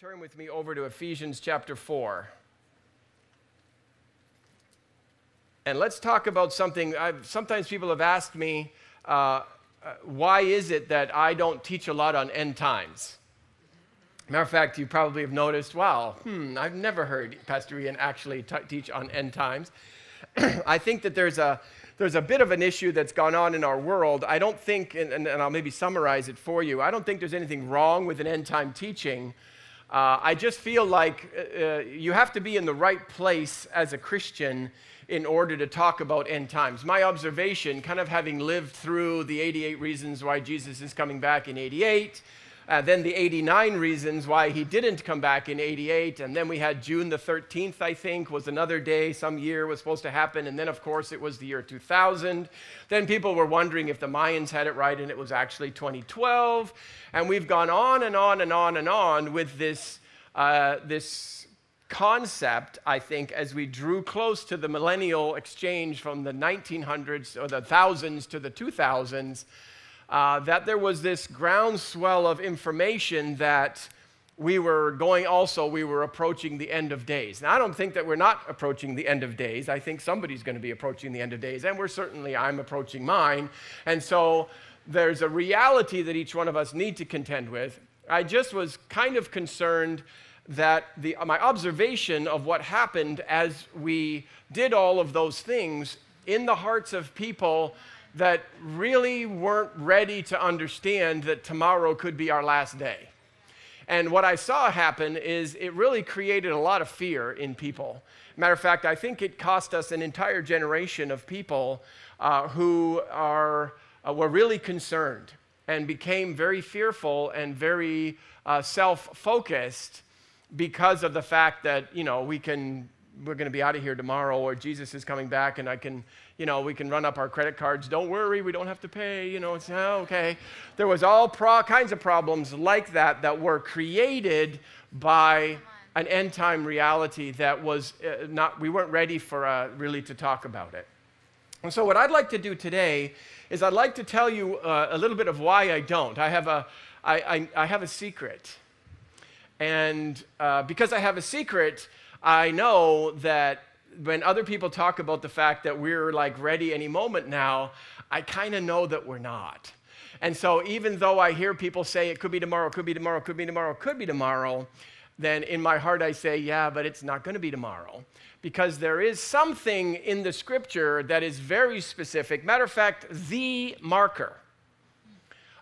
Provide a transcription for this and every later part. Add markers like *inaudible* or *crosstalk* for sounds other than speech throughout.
turn with me over to Ephesians chapter 4. And let's talk about something. I've, sometimes people have asked me, uh, uh, why is it that I don't teach a lot on end times? Matter of fact, you probably have noticed, wow, hmm, I've never heard Pastor Ian actually t- teach on end times. *clears throat* I think that there's a, there's a bit of an issue that's gone on in our world. I don't think, and, and, and I'll maybe summarize it for you, I don't think there's anything wrong with an end time teaching. Uh, I just feel like uh, uh, you have to be in the right place as a Christian in order to talk about end times. My observation, kind of having lived through the 88 reasons why Jesus is coming back in 88, uh, then the 89 reasons why he didn't come back in 88. And then we had June the 13th, I think, was another day, some year was supposed to happen. And then, of course, it was the year 2000. Then people were wondering if the Mayans had it right and it was actually 2012. And we've gone on and on and on and on with this, uh, this concept, I think, as we drew close to the millennial exchange from the 1900s or the thousands to the 2000s uh, that there was this groundswell of information that we were going also, we were approaching the end of days. Now, I don't think that we're not approaching the end of days. I think somebody's going to be approaching the end of days, and we're certainly, I'm approaching mine. And so there's a reality that each one of us need to contend with. I just was kind of concerned that the, my observation of what happened as we did all of those things in the hearts of people that really weren't ready to understand that tomorrow could be our last day. And what I saw happen is it really created a lot of fear in people. Matter of fact, I think it cost us an entire generation of people uh, who are, uh, were really concerned and became very fearful and very uh, self focused because of the fact that, you know, we can, we're going to be out of here tomorrow or Jesus is coming back and I can you know, we can run up our credit cards. Don't worry, we don't have to pay. You know, it's oh, okay. There was all pro- kinds of problems like that that were created by an end time reality that was uh, not, we weren't ready for uh, really to talk about it. And so, what I'd like to do today is I'd like to tell you uh, a little bit of why I don't. I have a, I, I, I have a secret. And uh, because I have a secret, I know that when other people talk about the fact that we're like ready any moment now, I kind of know that we're not. And so even though I hear people say it could be tomorrow, could be tomorrow, could be tomorrow, could be tomorrow, then in my heart I say, yeah, but it's not going to be tomorrow. Because there is something in the scripture that is very specific. Matter of fact, the marker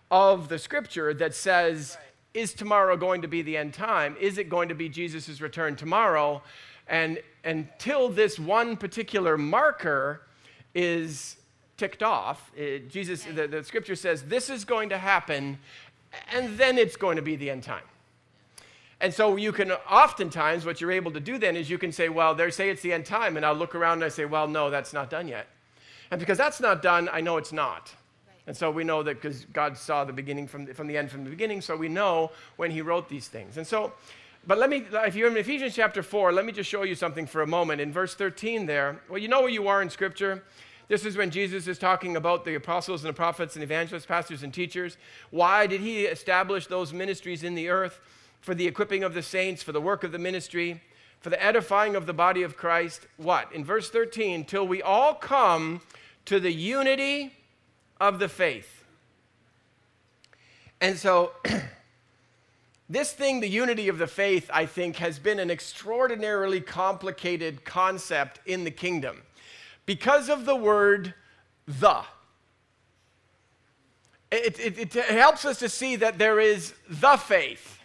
of the scripture that says, is tomorrow going to be the end time? Is it going to be Jesus' return tomorrow? And until this one particular marker is ticked off, it, Jesus, the, the scripture says, this is going to happen, and then it's going to be the end time. And so you can oftentimes, what you're able to do then is you can say, well, they say it's the end time, and I'll look around and I say, well, no, that's not done yet. And because that's not done, I know it's not. And so we know that because God saw the beginning from the, from the end from the beginning, so we know when He wrote these things. And so but let me, if you're in Ephesians chapter 4, let me just show you something for a moment. In verse 13 there, well, you know where you are in Scripture. This is when Jesus is talking about the apostles and the prophets and evangelists, pastors and teachers. Why did he establish those ministries in the earth? For the equipping of the saints, for the work of the ministry, for the edifying of the body of Christ. What? In verse 13, till we all come to the unity of the faith. And so, *clears throat* This thing, the unity of the faith, I think, has been an extraordinarily complicated concept in the kingdom because of the word the. It, it, it, helps us to see that there is the faith.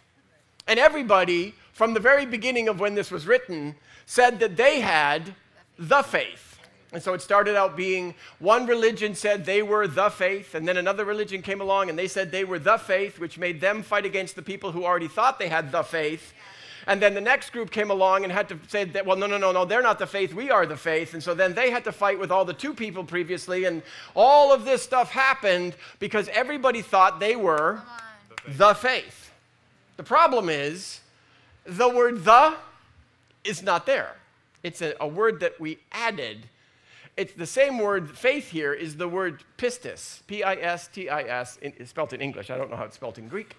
And everybody, from the very beginning of when this was written, said that they had the faith. And so it started out being one religion said they were the faith, and then another religion came along and they said they were the faith, which made them fight against the people who already thought they had the faith. And then the next group came along and had to say that, well, no, no, no, no, they're not the faith, we are the faith. And so then they had to fight with all the two people previously, and all of this stuff happened because everybody thought they were the faith. the faith. The problem is, the word the is not there. It's a, a word that we added it's the same word, faith here, is the word pistis, P I S T I S, spelled in English. I don't know how it's spelled in Greek.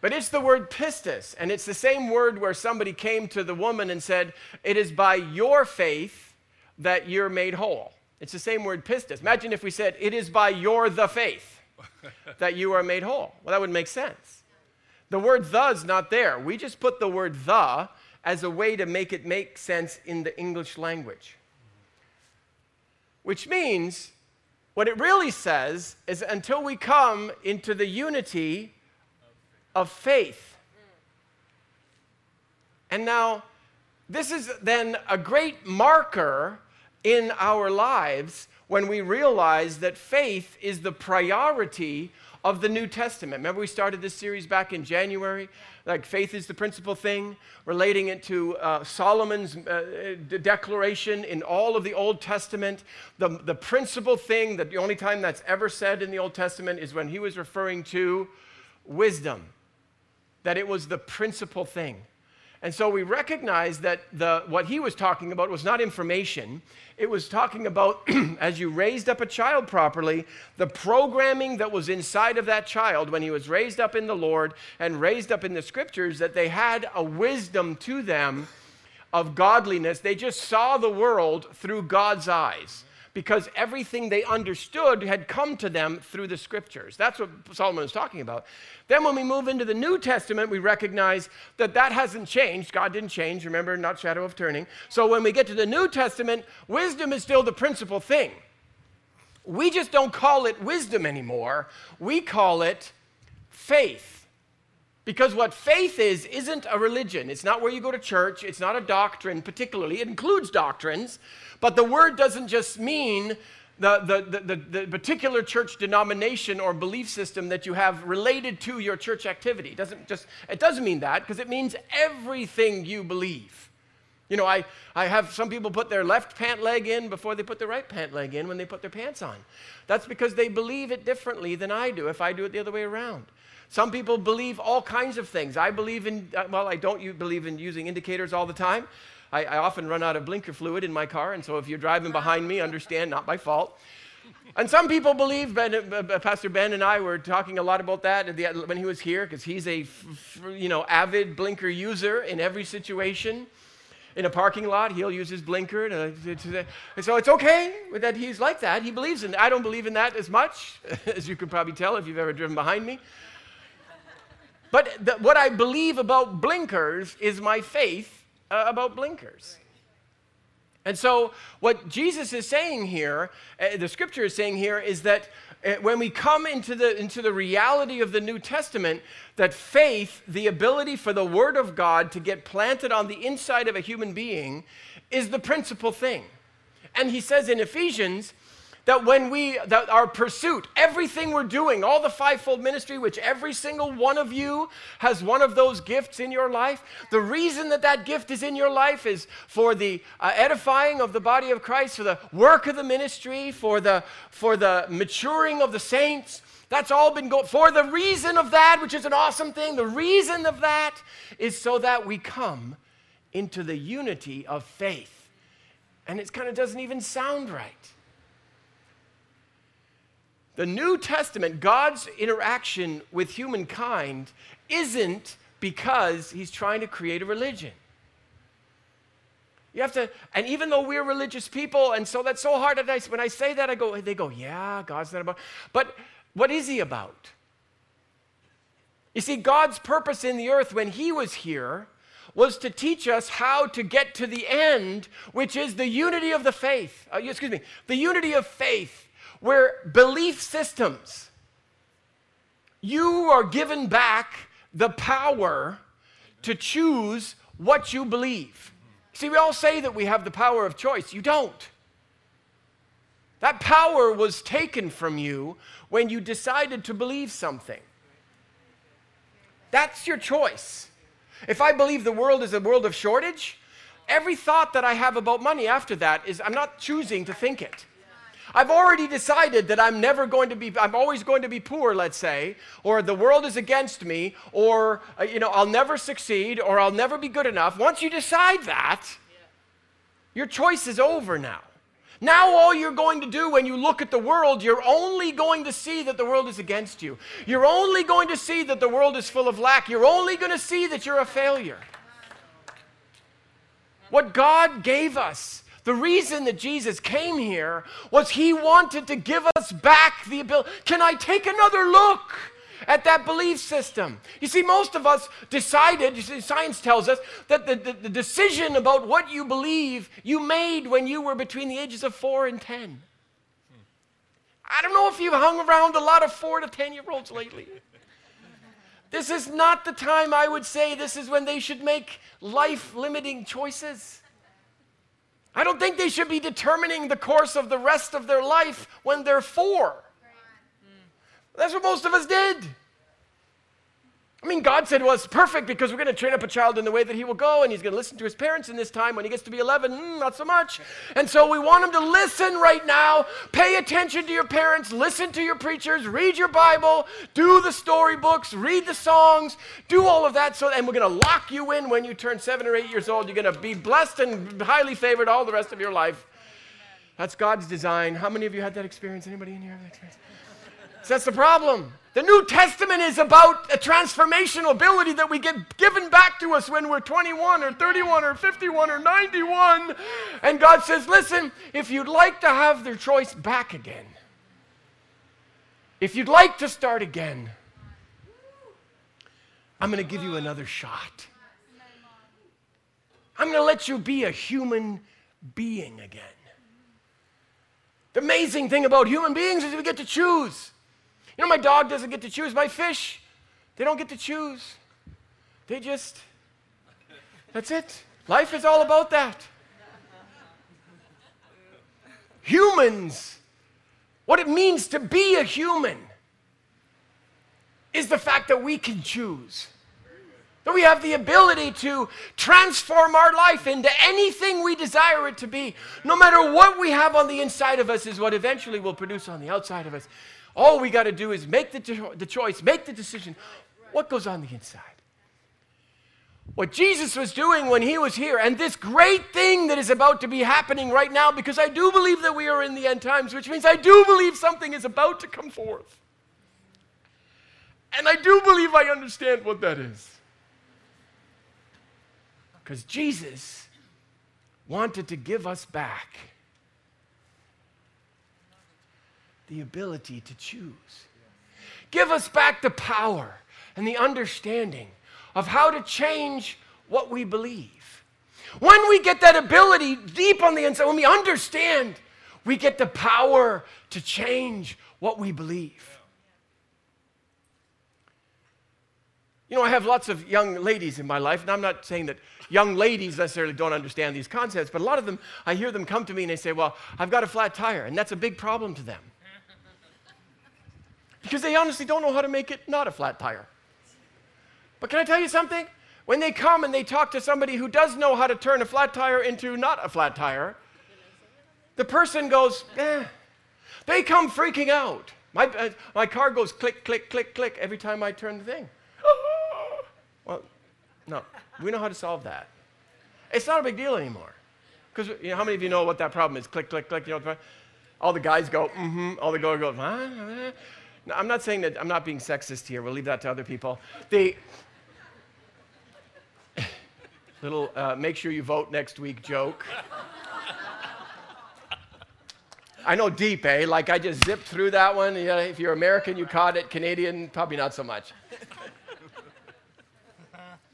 But But it's the word pistis, and it's the same word where somebody came to the woman and said, It is by your faith that you're made whole. It's the same word pistis. Imagine if we said, It is by your the faith *laughs* that you are made whole. Well, that would make sense. The word the is not there. We just put the word the as a way to make it make sense in the English language. Which means what it really says is until we come into the unity of faith. And now, this is then a great marker in our lives when we realize that faith is the priority of the New Testament. Remember, we started this series back in January? Like, faith is the principal thing, relating it to uh, Solomon's uh, declaration in all of the Old Testament. The, the principal thing, that the only time that's ever said in the Old Testament is when he was referring to wisdom, that it was the principal thing. And so we recognize that the, what he was talking about was not information. It was talking about, *clears throat* as you raised up a child properly, the programming that was inside of that child when he was raised up in the Lord and raised up in the scriptures, that they had a wisdom to them of godliness. They just saw the world through God's eyes because everything they understood had come to them through the scriptures. That's what Solomon is talking about. Then, when we move into the New Testament, we recognize that that hasn't changed. God didn't change, remember, not shadow of turning. So, when we get to the New Testament, wisdom is still the principal thing. We just don't call it wisdom anymore, we call it faith. Because what faith is, isn't a religion. It's not where you go to church. It's not a doctrine, particularly. It includes doctrines, but the word doesn't just mean the, the, the, the, particular church denomination or belief system that you have related to your church activity. It doesn't just it doesn't mean that because it means everything you believe. You know, I, I have some people put their left pant leg in before they put their right pant leg in when they put their pants on. That's because they believe it differently than I do if I do it the other way around. Some people believe all kinds of things. I believe in, uh, well, I don't believe in using indicators all the time. I, I often run out of blinker fluid in my car, and so if you're driving behind me, understand, not my fault. And some people believe, ben, uh, uh Pastor Ben and I were talking a lot about that when he was here, because he's a you know, avid blinker user in every situation. In a parking lot, he'll use his blinker. To, to, to, so it's okay that he's like that. He believes in I don't believe in that as much, *laughs* as you can probably tell if you've ever driven behind me. But the, what I believe about blinkers is my faith uh, about blinkers. And so, what Jesus is saying here, uh, the scripture is saying here, is that uh, when we come into the, into the reality of the New Testament, that faith, the ability for the Word of God to get planted on the inside of a human being, is the principal thing. And he says in Ephesians, that when we, that our pursuit, everything we're doing, all the fivefold ministry, which every single one of you has one of those gifts in your life, the reason that that gift is in your life is for the uh, edifying of the body of Christ, for the work of the ministry, for the, for the maturing of the saints. That's all been going for the reason of that, which is an awesome thing. The reason of that is so that we come into the unity of faith. And it kind of doesn't even sound right. The New Testament, God's interaction with humankind, isn't because he's trying to create a religion. You have to, and even though we're religious people, and so that's so hard, I, when I say that, I go, they go, yeah, God's not about, but what is he about? You see, God's purpose in the earth when he was here was to teach us how to get to the end, which is the unity of the faith. Uh, excuse me, the unity of faith where belief systems, you are given back the power to choose what you believe. See, we all say that we have the power of choice. You don't. That power was taken from you when you decided to believe something. That's your choice. If I believe the world is a world of shortage, every thought that I have about money after that is I'm not choosing to think it. I've already decided that I'm never going to be, I'm always going to be poor, let's say, or the world is against me, or, uh, you know, I'll never succeed, or I'll never be good enough. Once you decide that, your choice is over now. Now, all you're going to do when you look at the world, you're only going to see that the world is against you. You're only going to see that the world is full of lack. You're only going to see that you're a failure. What God gave us, the reason that Jesus came here, was He wanted to give us back the ability. Can I take another look? at that belief system. You see, most of us decided, see, science tells us, that the, the, the, decision about what you believe you made when you were between the ages of four and 10. I don't know if you've hung around a lot of four to 10 year olds lately. This is not the time I would say this is when they should make life limiting choices. I don't think they should be determining the course of the rest of their life when they're four. That's what most of us did. I mean, God said, well, it's perfect because we're going to train up a child in the way that he will go, and he's going to listen to his parents in this time. When he gets to be 11, mm, not so much. And so we want him to listen right now. Pay attention to your parents, listen to your preachers, read your Bible, do the storybooks, read the songs, do all of that. So, and we're going to lock you in when you turn seven or eight years old. You're going to be blessed and highly favored all the rest of your life. That's God's design. How many of you had that experience? Anybody in here have that experience? So that's the problem. The New Testament is about a transformational ability that we get given back to us when we're 21 or 31 or 51 or 91. And God says, listen, if you'd like to have their choice back again, if you'd like to start again, I'm going to give you another shot. I'm going to let you be a human being again. The amazing thing about human beings is we get to choose. You know, my dog doesn't get to choose. My fish, they don't get to choose. They just, that's it. Life is all about that. Humans, what it means to be a human is the fact that we can choose. That we have the ability to transform our life into anything we desire it to be. No matter what we have on the inside of us, is what eventually will produce on the outside of us. All we got to do is make the, cho- the choice, make the decision. What goes on the inside? What Jesus was doing when he was here, and this great thing that is about to be happening right now, because I do believe that we are in the end times, which means I do believe something is about to come forth. And I do believe I understand what that is. Because Jesus wanted to give us back the ability to choose. Give us back the power and the understanding of how to change what we believe. When we get that ability deep on the inside, when we understand, we get the power to change what we believe. You know, I have lots of young ladies in my life, and I'm not saying that young ladies necessarily don't understand these concepts, but a lot of them, I hear them come to me and they say, Well, I've got a flat tire, and that's a big problem to them because they honestly don't know how to make it not a flat tire. But can I tell you something? When they come and they talk to somebody who does know how to turn a flat tire into not a flat tire, the person goes, eh. They come freaking out. My, uh, my car goes click, click, click, click every time I turn the thing. *laughs* well, no, we know how to solve that. It's not a big deal anymore. Because you know, how many of you know what that problem is? Click, click, click. You know, all the guys go, mm-hmm. All the girls go, I'm not saying that I'm not being sexist here. We'll leave that to other people. The *laughs* little uh, make sure you vote next week joke. I know deep, eh? Like I just zipped through that one. Yeah, if you're American, you caught it. Canadian, probably not so much.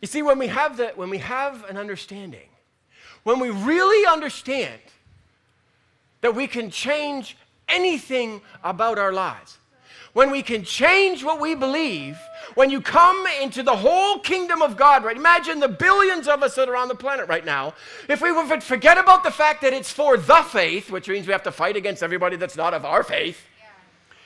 you see, when we have that, when we have an understanding, when we really understand that we can change anything about our lives, when we can change what we believe, when you come into the whole kingdom of God, right? Imagine the billions of us that are on the planet right now. If we would forget about the fact that it's for the faith, which means we have to fight against everybody that's not of our faith,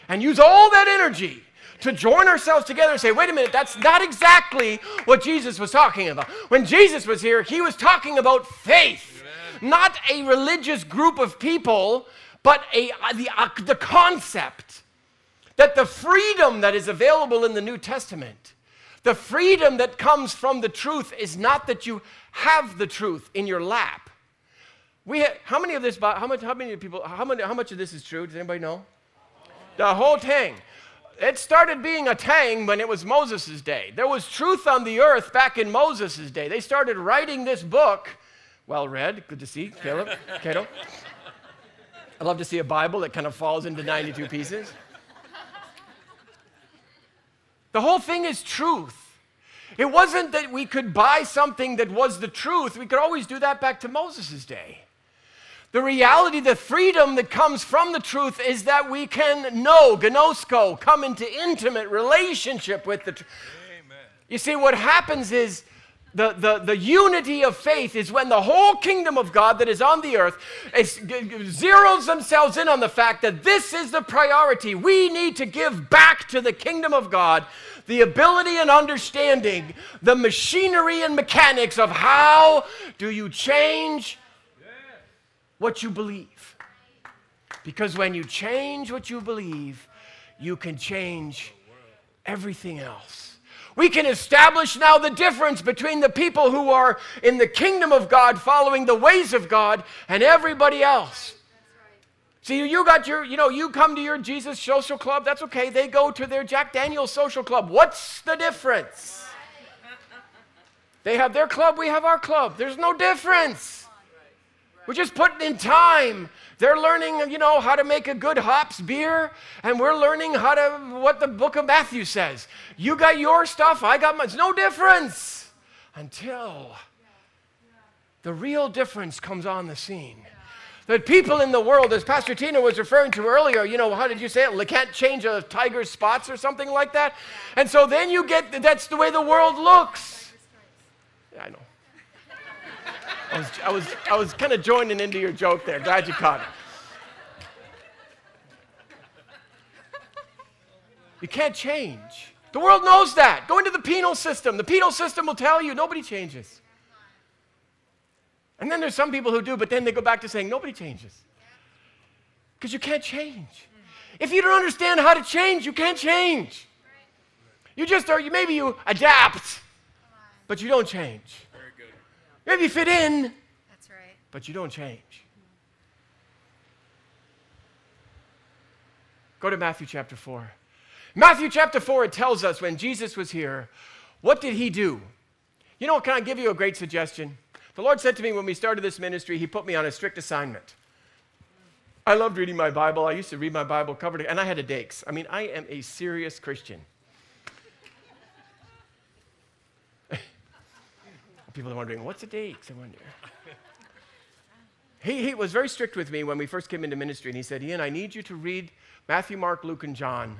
and use all that energy to join ourselves together and say, wait a minute, that's not exactly what Jesus was talking about. When Jesus was here, he was talking about faith, Amen. not a religious group of people, but a, the, the concept that the freedom that is available in the New Testament, the freedom that comes from the truth, is not that you have the truth in your lap, We ha- how many of this? How much? How many people? How many? How much of this is true? Does anybody know? The whole thing. It started being a tang when it was Moses' day. There was truth on the earth back in Moses' day. They started writing this book. Well read. Good to see, Caleb, Cato. I love to see a Bible that kind of falls into 92 pieces. The whole thing is truth. It wasn't that we could buy something that was the truth. We could always do that back to Moses' day. The reality, the freedom that comes from the truth is that we can know, gnosko, come into intimate relationship with the truth. You see, what happens is the, the, the unity of faith is when the whole kingdom of God that is on the earth is, zeroes themselves in on the fact that this is the priority. We need to give back to the kingdom of God the ability and understanding, the machinery and mechanics of how do you change what you believe. Because when you change what you believe, you can change everything else. We can establish now the difference between the people who are in the kingdom of God, following the ways of God, and everybody else. See, you got your, you know, you come to your Jesus social club, that's okay. They go to their Jack Daniels social club. What's the difference? They have their club, we have our club. There's no difference. We're just putting in time. They're learning, you know, how to make a good hops beer, and we're learning how to what the book of Matthew says. You got your stuff, I got mine. It's no difference until the real difference comes on the scene. That people in the world, as Pastor Tina was referring to earlier, you know, how did you say it? Can't change a tiger's spots or something like that. And so then you get that's the way the world looks. Yeah, I know. I was, I was, I was kind of joining into your joke there. Glad you caught it. You can't change. The world knows that. Go into the penal system. The penal system will tell you nobody changes. And then there's some people who do, but then they go back to saying nobody changes. Because you can't change. If you don't understand how to change, you can't change. You just are, maybe you adapt, but you don't change. Maybe you fit in, That's right. but you don't change. Go to Matthew chapter 4. Matthew chapter 4, it tells us when Jesus was here, what did he do? You know, what? can I give you a great suggestion? The Lord said to me when we started this ministry, He put me on a strict assignment. I loved reading my Bible. I used to read my Bible cover to, and I had headaches. I mean, I am a serious Christian. People are wondering, what's a dakes? I wonder. He, he was very strict with me when we first came into ministry, and he said, Ian, I need you to read Matthew, Mark, Luke, and John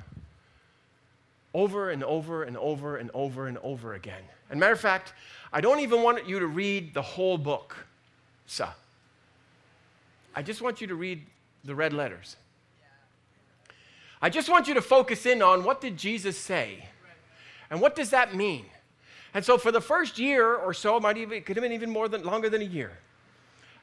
over and over and over and over and over again. And matter of fact, I don't even want you to read the whole book, sir. I just want you to read the red letters. I just want you to focus in on what did Jesus say? And what does that mean? And so for the first year or so, might even, it could have been even more than longer than a year.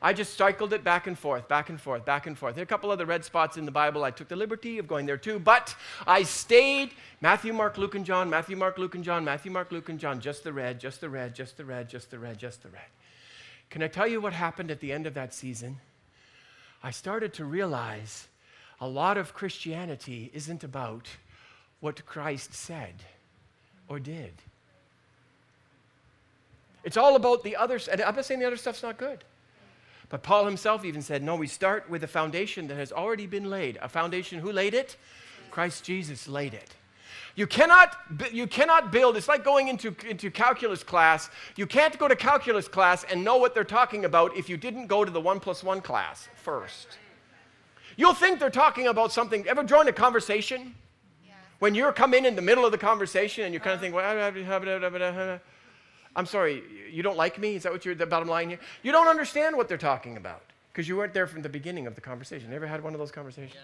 I just cycled it back and forth, back and forth, back and forth. There are a couple other red spots in the Bible. I took the liberty of going there too, but I stayed Matthew, Mark, Luke, and John, Matthew, Mark, Luke, and John, Matthew, Mark, Luke, and John, just the red, just the red, just the red, just the red, just the red. Can I tell you what happened at the end of that season? I started to realize a lot of Christianity isn't about what Christ said or did. It's all about the other, and I'm not saying the other stuff's not good. But Paul himself even said, no, we start with a foundation that has already been laid. A foundation, who laid it? Christ Jesus laid it. You cannot, you cannot build, it's like going into, into calculus class. You can't go to calculus class and know what they're talking about if you didn't go to the one plus one class first. You'll think they're talking about something. Ever join a conversation? When you're come in in the middle of the conversation and you kind of think, well, I'm sorry, you don't like me? Is that what you're, the bottom line here? You don't understand what they're talking about because you weren't there from the beginning of the conversation. You ever had one of those conversations?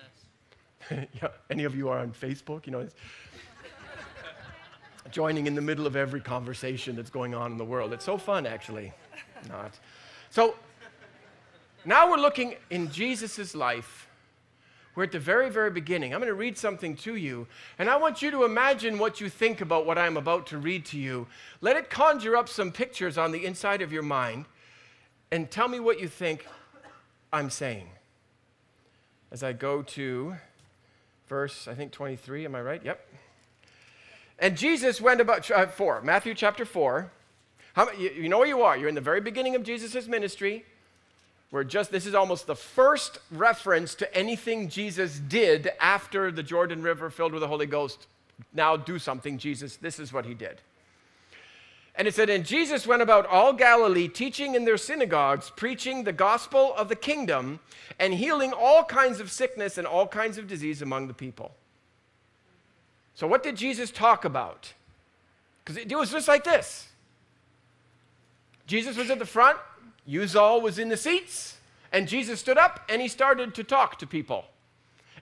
Yes. *laughs* yeah. Any of you are on Facebook? You know, *laughs* joining in the middle of every conversation that's going on in the world. It's so fun, actually. Not. So now we're looking in Jesus' life we're at the very, very beginning. I'm going to read something to you, and I want you to imagine what you think about what I'm about to read to you. Let it conjure up some pictures on the inside of your mind, and tell me what you think I'm saying. As I go to verse, I think 23, am I right? Yep. And Jesus went about, uh, 4, Matthew chapter 4. How, you, you know where you are. You're in the very beginning of Jesus' ministry. We're just, this is almost the first reference to anything Jesus did after the Jordan River filled with the Holy Ghost. Now do something, Jesus. This is what he did. And it said, And Jesus went about all Galilee, teaching in their synagogues, preaching the gospel of the kingdom, and healing all kinds of sickness and all kinds of disease among the people. So, what did Jesus talk about? Because it was just like this Jesus was at the front, Uzal was in the seats, and Jesus stood up and he started to talk to people.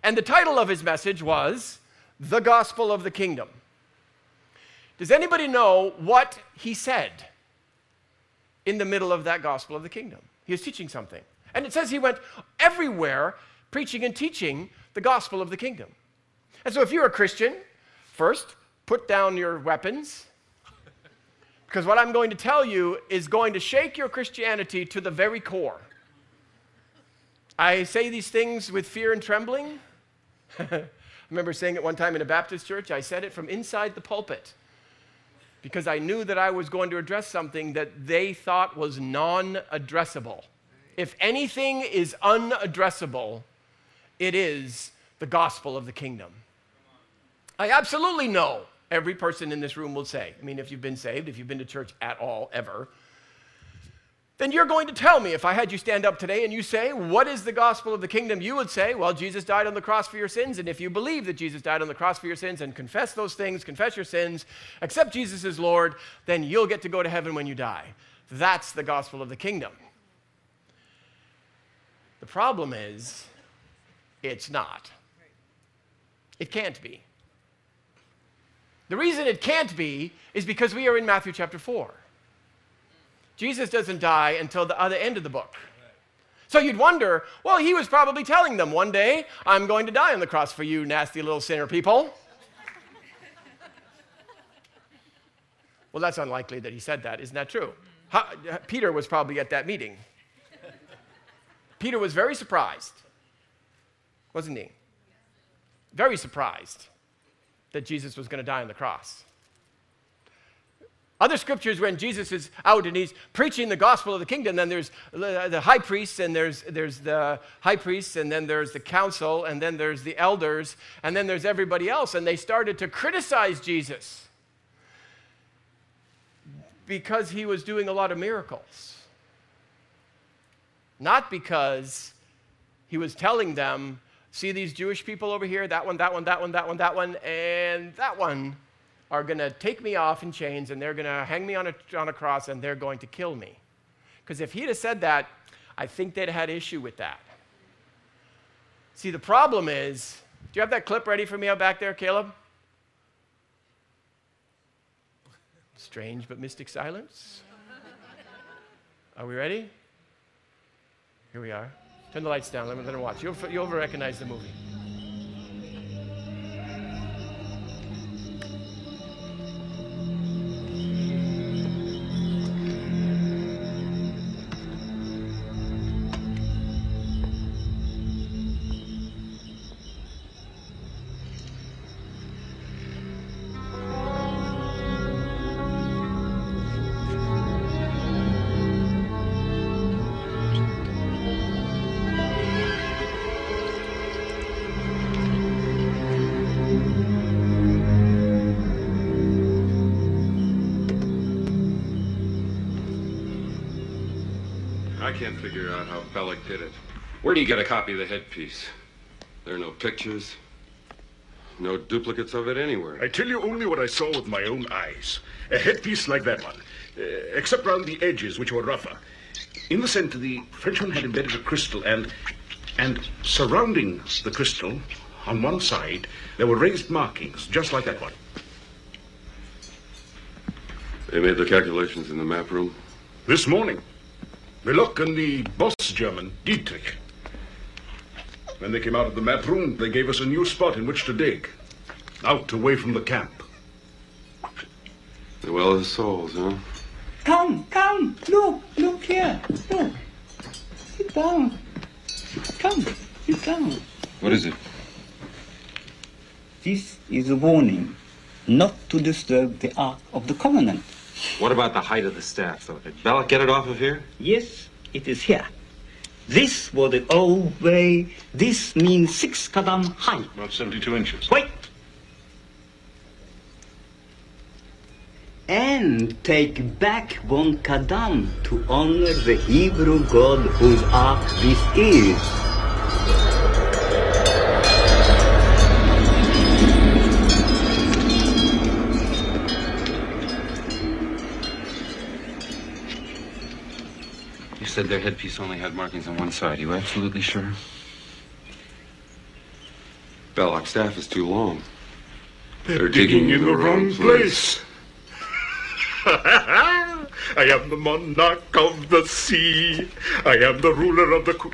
And the title of his message was The Gospel of the Kingdom. Does anybody know what he said in the middle of that gospel of the kingdom? He was teaching something. And it says he went everywhere preaching and teaching the gospel of the kingdom. And so if you're a Christian, first, put down your weapons. Because what I'm going to tell you is going to shake your Christianity to the very core. I say these things with fear and trembling. *laughs* I remember saying it one time in a Baptist church. I said it from inside the pulpit because I knew that I was going to address something that they thought was non addressable. If anything is unaddressable, it is the gospel of the kingdom. I absolutely know every person in this room will say. I mean, if you've been saved, if you've been to church at all, ever, then you're going to tell me if I had you stand up today and you say, What is the gospel of the kingdom? You would say, Well, Jesus died on the cross for your sins. And if you believe that Jesus died on the cross for your sins and confess those things, confess your sins, accept Jesus as Lord, then you'll get to go to heaven when you die. That's the gospel of the kingdom. The problem is, it's not. It can't be. The reason it can't be is because we are in Matthew chapter 4. Jesus doesn't die until the other end of the book. So you'd wonder, well, he was probably telling them one day, I'm going to die on the cross for you, nasty little sinner people. well, that's unlikely that he said that. Isn't that true? How, Peter was probably at that meeting. Peter was very surprised, wasn't he? Very surprised that Jesus was going to die on the cross. Other scriptures, when Jesus is out and he's preaching the gospel of the kingdom, then there's the high priests, and there's, there's the high priests, and then there's the council, and then there's the elders, and then there's everybody else. And they started to criticize Jesus because he was doing a lot of miracles, not because he was telling them, see these Jewish people over here, that one, that one, that one, that one, that one, and that one are going to take me off in chains and they're going to hang me on a, on a cross and they're going to kill me. Because if he'd have said that, I think they'd had issue with that. See, the problem is do you have that clip ready for me out back there, Caleb? Strange but mystic silence. Are we ready? Here we are. Turn the lights down. Let me, let me watch. You'll, you'll recognize the movie. Can't figure out how Belloq did it. Where do you get a copy of the headpiece? There are no pictures, no duplicates of it anywhere. I tell you only what I saw with my own eyes. A headpiece like that one, uh, except round the edges, which were rougher. In the center, the Frenchman had embedded a crystal, and and surrounding the crystal, on one side, there were raised markings, just like that one. They made the calculations in the map room? This morning. Belloq and the boss German, Dietrich. When they came out of the map room, they gave us a new spot in which to dig. Out, away from the camp. The well of the souls, huh? Come, come, look, look here, look. Sit down. Come, sit down. What is it? This is a warning not to disturb the Ark of the Covenant. What about the height of the staff, though? Did Belloq get it off of here? Yes, it is here. This was the old way. This means six kadam high. About 72 inches. Wait! And take back one kadam to honor the Hebrew God whose ark this is. Said their headpiece only had markings on one side. You absolutely sure? Belloq's staff is too long. They're digging in the wrong place. *laughs* I am the monarch of the sea. I am the ruler of the. Ku-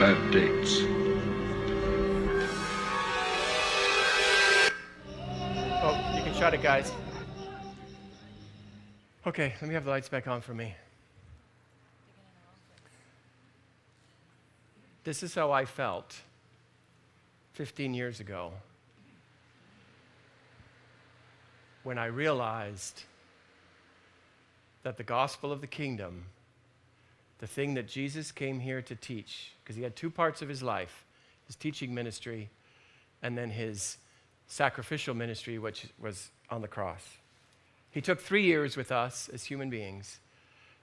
Bad dates. Shut it, guys. Okay, let me have the lights back on for me. This is how I felt 15 years ago when I realized that the gospel of the kingdom, the thing that Jesus came here to teach, because he had two parts of his life his teaching ministry and then his sacrificial ministry, which was on the cross. He took three years with us as human beings.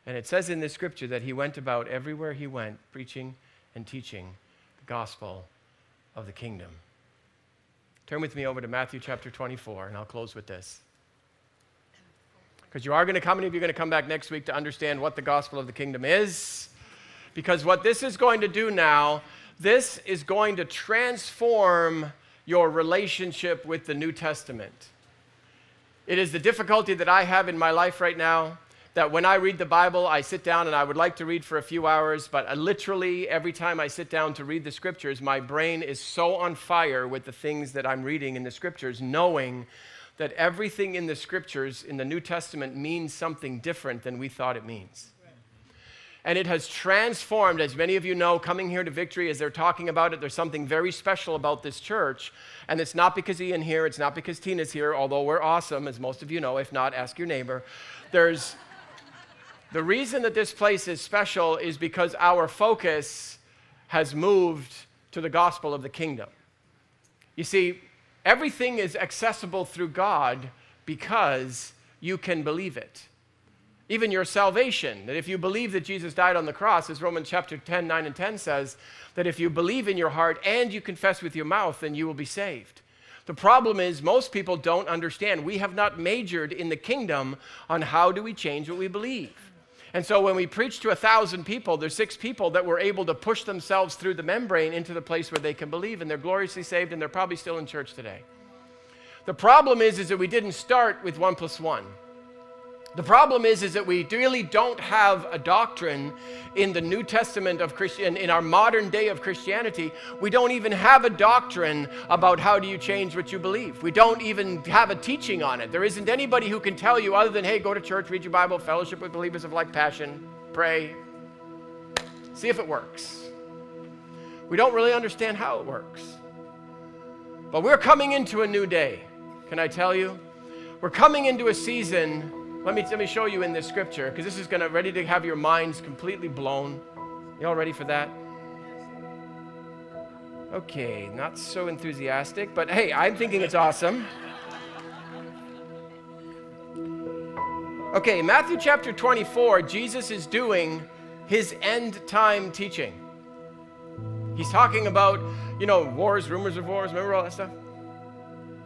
And it says in this scripture that he went about everywhere he went, preaching and teaching the gospel of the kingdom. Turn with me over to Matthew chapter 24, and I'll close with this. Because you are going to come, and you're going to come back next week to understand what the gospel of the kingdom is. Because what this is going to do now, this is going to transform your relationship with the New Testament. It is the difficulty that I have in my life right now that when I read the Bible, I sit down and I would like to read for a few hours, but uh, literally, every time I sit down to read the scriptures, my brain is so on fire with the things that I'm reading in the scriptures, knowing that everything in the scriptures in the New Testament means something different than we thought it means. And it has transformed, as many of you know, coming here to Victory, as they're talking about it, there's something very special about this church. And it's not because Ian here, it's not because Tina's here, although we're awesome, as most of you know. If not, ask your neighbor. There's the reason that this place is special is because our focus has moved to the gospel of the kingdom. You see, everything is accessible through God because you can believe it. Even your salvation, that if you believe that Jesus died on the cross, as Romans chapter 10, 9, and 10 says, that if you believe in your heart and you confess with your mouth, then you will be saved. The problem is, most people don't understand. We have not majored in the kingdom on how do we change what we believe. And so when we preach to a thousand people, there's six people that were able to push themselves through the membrane into the place where they can believe, and they're gloriously saved, and they're probably still in church today. The problem is, is that we didn't start with one plus one. The problem is, is that we really don't have a doctrine in the New Testament of Christian, in our modern day of Christianity. We don't even have a doctrine about how do you change what you believe. We don't even have a teaching on it. There isn't anybody who can tell you other than, hey, go to church, read your Bible, fellowship with believers of like passion, pray, see if it works. We don't really understand how it works. But we're coming into a new day. Can I tell you? We're coming into a season let me, let me show you in this scripture, because this is going to ready to have your minds completely blown. You all ready for that? Okay, not so enthusiastic, but hey, I'm thinking it's awesome. Okay, Matthew chapter 24, Jesus is doing his end time teaching. He's talking about, you know, wars, rumors of wars, remember all that stuff?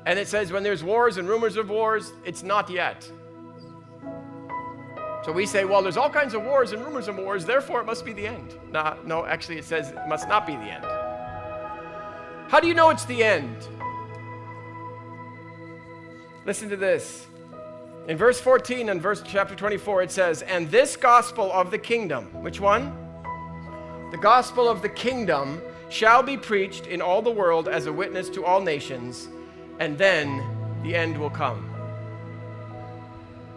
And it says when there's wars and rumors of wars, it's not yet. So we say, well, there's all kinds of wars and rumors of wars, therefore it must be the end. Nah, no, actually, it says it must not be the end. How do you know it's the end? Listen to this. In verse 14 and verse chapter 24, it says, And this gospel of the kingdom, which one? The gospel of the kingdom shall be preached in all the world as a witness to all nations, and then the end will come.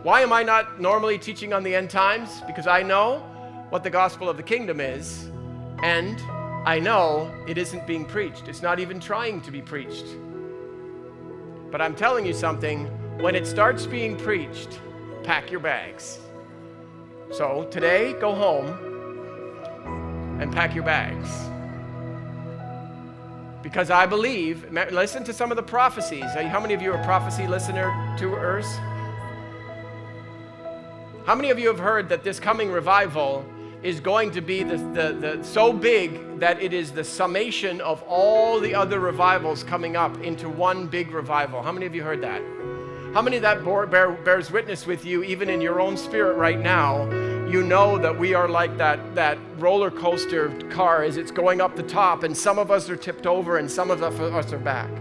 Why am I not normally teaching on the end times? Because I know what the gospel of the kingdom is, and I know it isn't being preached. It's not even trying to be preached. But I'm telling you something when it starts being preached, pack your bags. So today, go home and pack your bags. Because I believe, listen to some of the prophecies. How many of you are prophecy listener to Urs? How many of you have heard that this coming revival is going to be the, the, the, so big that it is the summation of all the other revivals coming up into one big revival? How many of you heard that? How many that bear, bears witness with you, even in your own spirit right now? You know that we are like that, that roller coaster car as it's going up the top, and some of us are tipped over and some of us are back.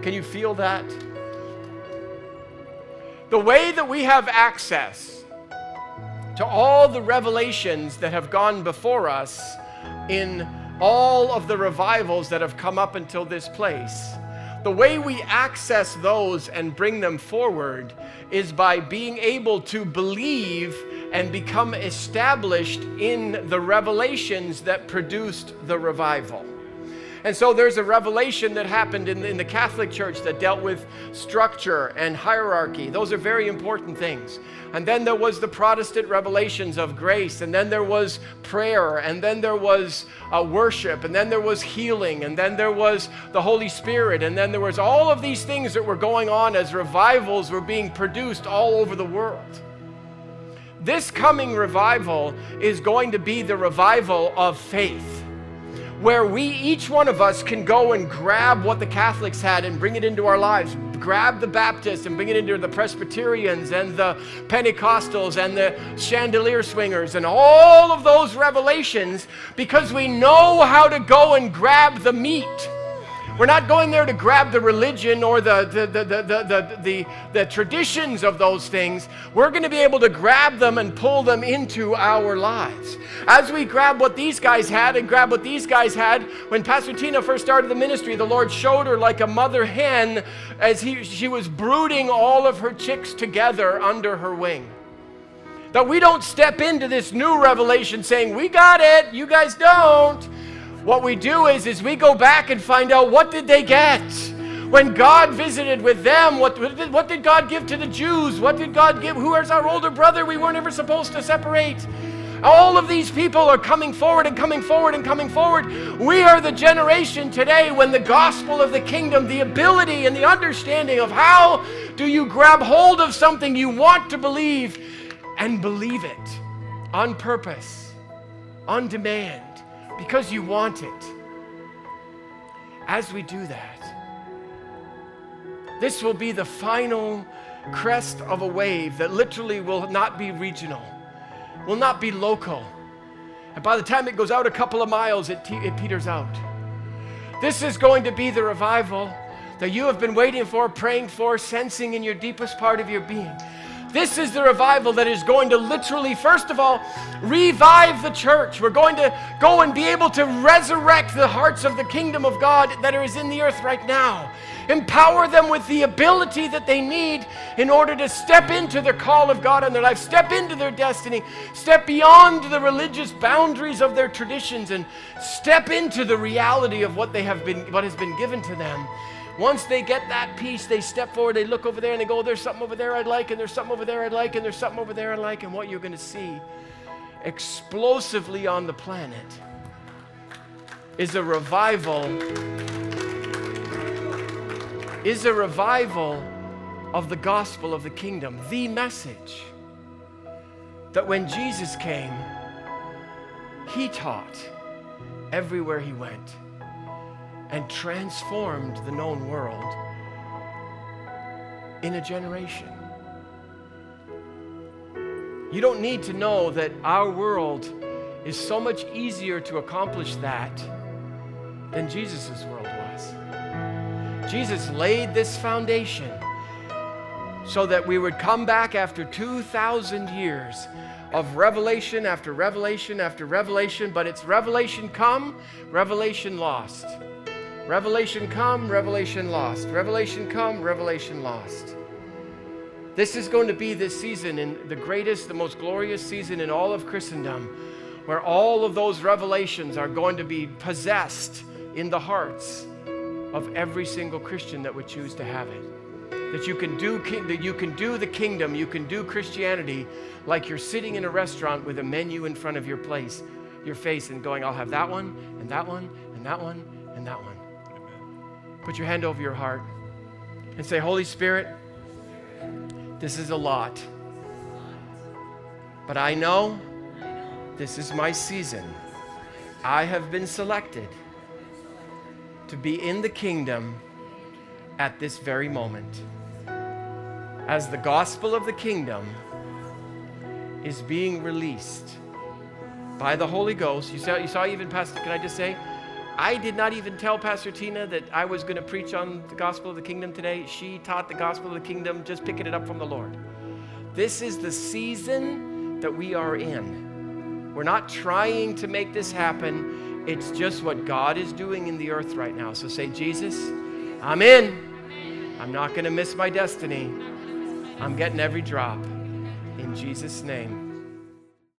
Can you feel that? The way that we have access to all the revelations that have gone before us in all of the revivals that have come up until this place the way we access those and bring them forward is by being able to believe and become established in the revelations that produced the revival. And so there's a revelation that happened in the, in the, Catholic Church that dealt with structure and hierarchy. Those are very important things. And then there was the Protestant revelations of grace, and then there was prayer, and then there was uh, worship, and then there was healing, and then there was the Holy Spirit, and then there was all of these things that were going on as revivals were being produced all over the world. This coming revival is going to be the revival of faith where we, each one of us, can go and grab what the Catholics had and bring it into our lives. Grab the Baptists and bring it into the Presbyterians and the Pentecostals and the chandelier swingers and all of those revelations because we know how to go and grab the meat we're not going there to grab the religion or the, the, the, the, the, the, the, traditions of those things. We're going to be able to grab them and pull them into our lives. As we grab what these guys had and grab what these guys had, when Pastor Tina first started the ministry, the Lord showed her like a mother hen as he, she was brooding all of her chicks together under her wing. That we don't step into this new revelation saying, We got it, you guys don't what we do is, is we go back and find out what did they get? When God visited with them, what, what, did, what did God give to the Jews? What did God give? Who is our older brother we weren't ever supposed to separate? All of these people are coming forward and coming forward and coming forward. We are the generation today when the gospel of the kingdom, the ability and the understanding of how do you grab hold of something you want to believe and believe it on purpose, on demand because you want it. As we do that, this will be the final crest of a wave that literally will not be regional, will not be local. And by the time it goes out a couple of miles, it, it peters out. This is going to be the revival that you have been waiting for, praying for, sensing in your deepest part of your being. This is the revival that is going to literally, first of all, revive the church. We're going to go and be able to resurrect the hearts of the kingdom of God that is in the earth right now. Empower them with the ability that they need in order to step into the call of God in their life, step into their destiny, step beyond the religious boundaries of their traditions, and step into the reality of what they have been, what has been given to them once they get that peace, they step forward, they look over there, and they go, oh, There's something over there I'd like, and there's something over there I'd like, and there's something over there I'd like. And what you're going to see explosively on the planet is a revival, is a revival of the gospel of the kingdom, the message that when Jesus came, he taught everywhere he went and transformed the known world in a generation. You don't need to know that our world is so much easier to accomplish that than Jesus' world was. Jesus laid this foundation so that we would come back after 2,000 years of revelation after revelation after revelation, but it's revelation come, revelation lost. Revelation come, revelation lost. Revelation come, revelation lost. This is going to be this season, in the greatest, the most glorious season in all of Christendom, where all of those revelations are going to be possessed in the hearts of every single Christian that would choose to have it. That you can do that you can do the kingdom, you can do Christianity like you're sitting in a restaurant with a menu in front of your place, your face, and going, I'll have that one, and that one, and that one, and that one. Put your hand over your heart and say, Holy Spirit, this is a lot. But I know this is my season. I have been selected to be in the kingdom at this very moment. As the gospel of the kingdom is being released by the Holy Ghost, you saw, you saw even Pastor, can I just say, I did not even tell Pastor Tina that I was going to preach on the gospel of the kingdom today. She taught the gospel of the kingdom, just picking it up from the Lord. This is the season that we are in. We're not trying to make this happen, it's just what God is doing in the earth right now. So say, Jesus, I'm in. I'm not going to miss my destiny. I'm getting every drop. In Jesus' name.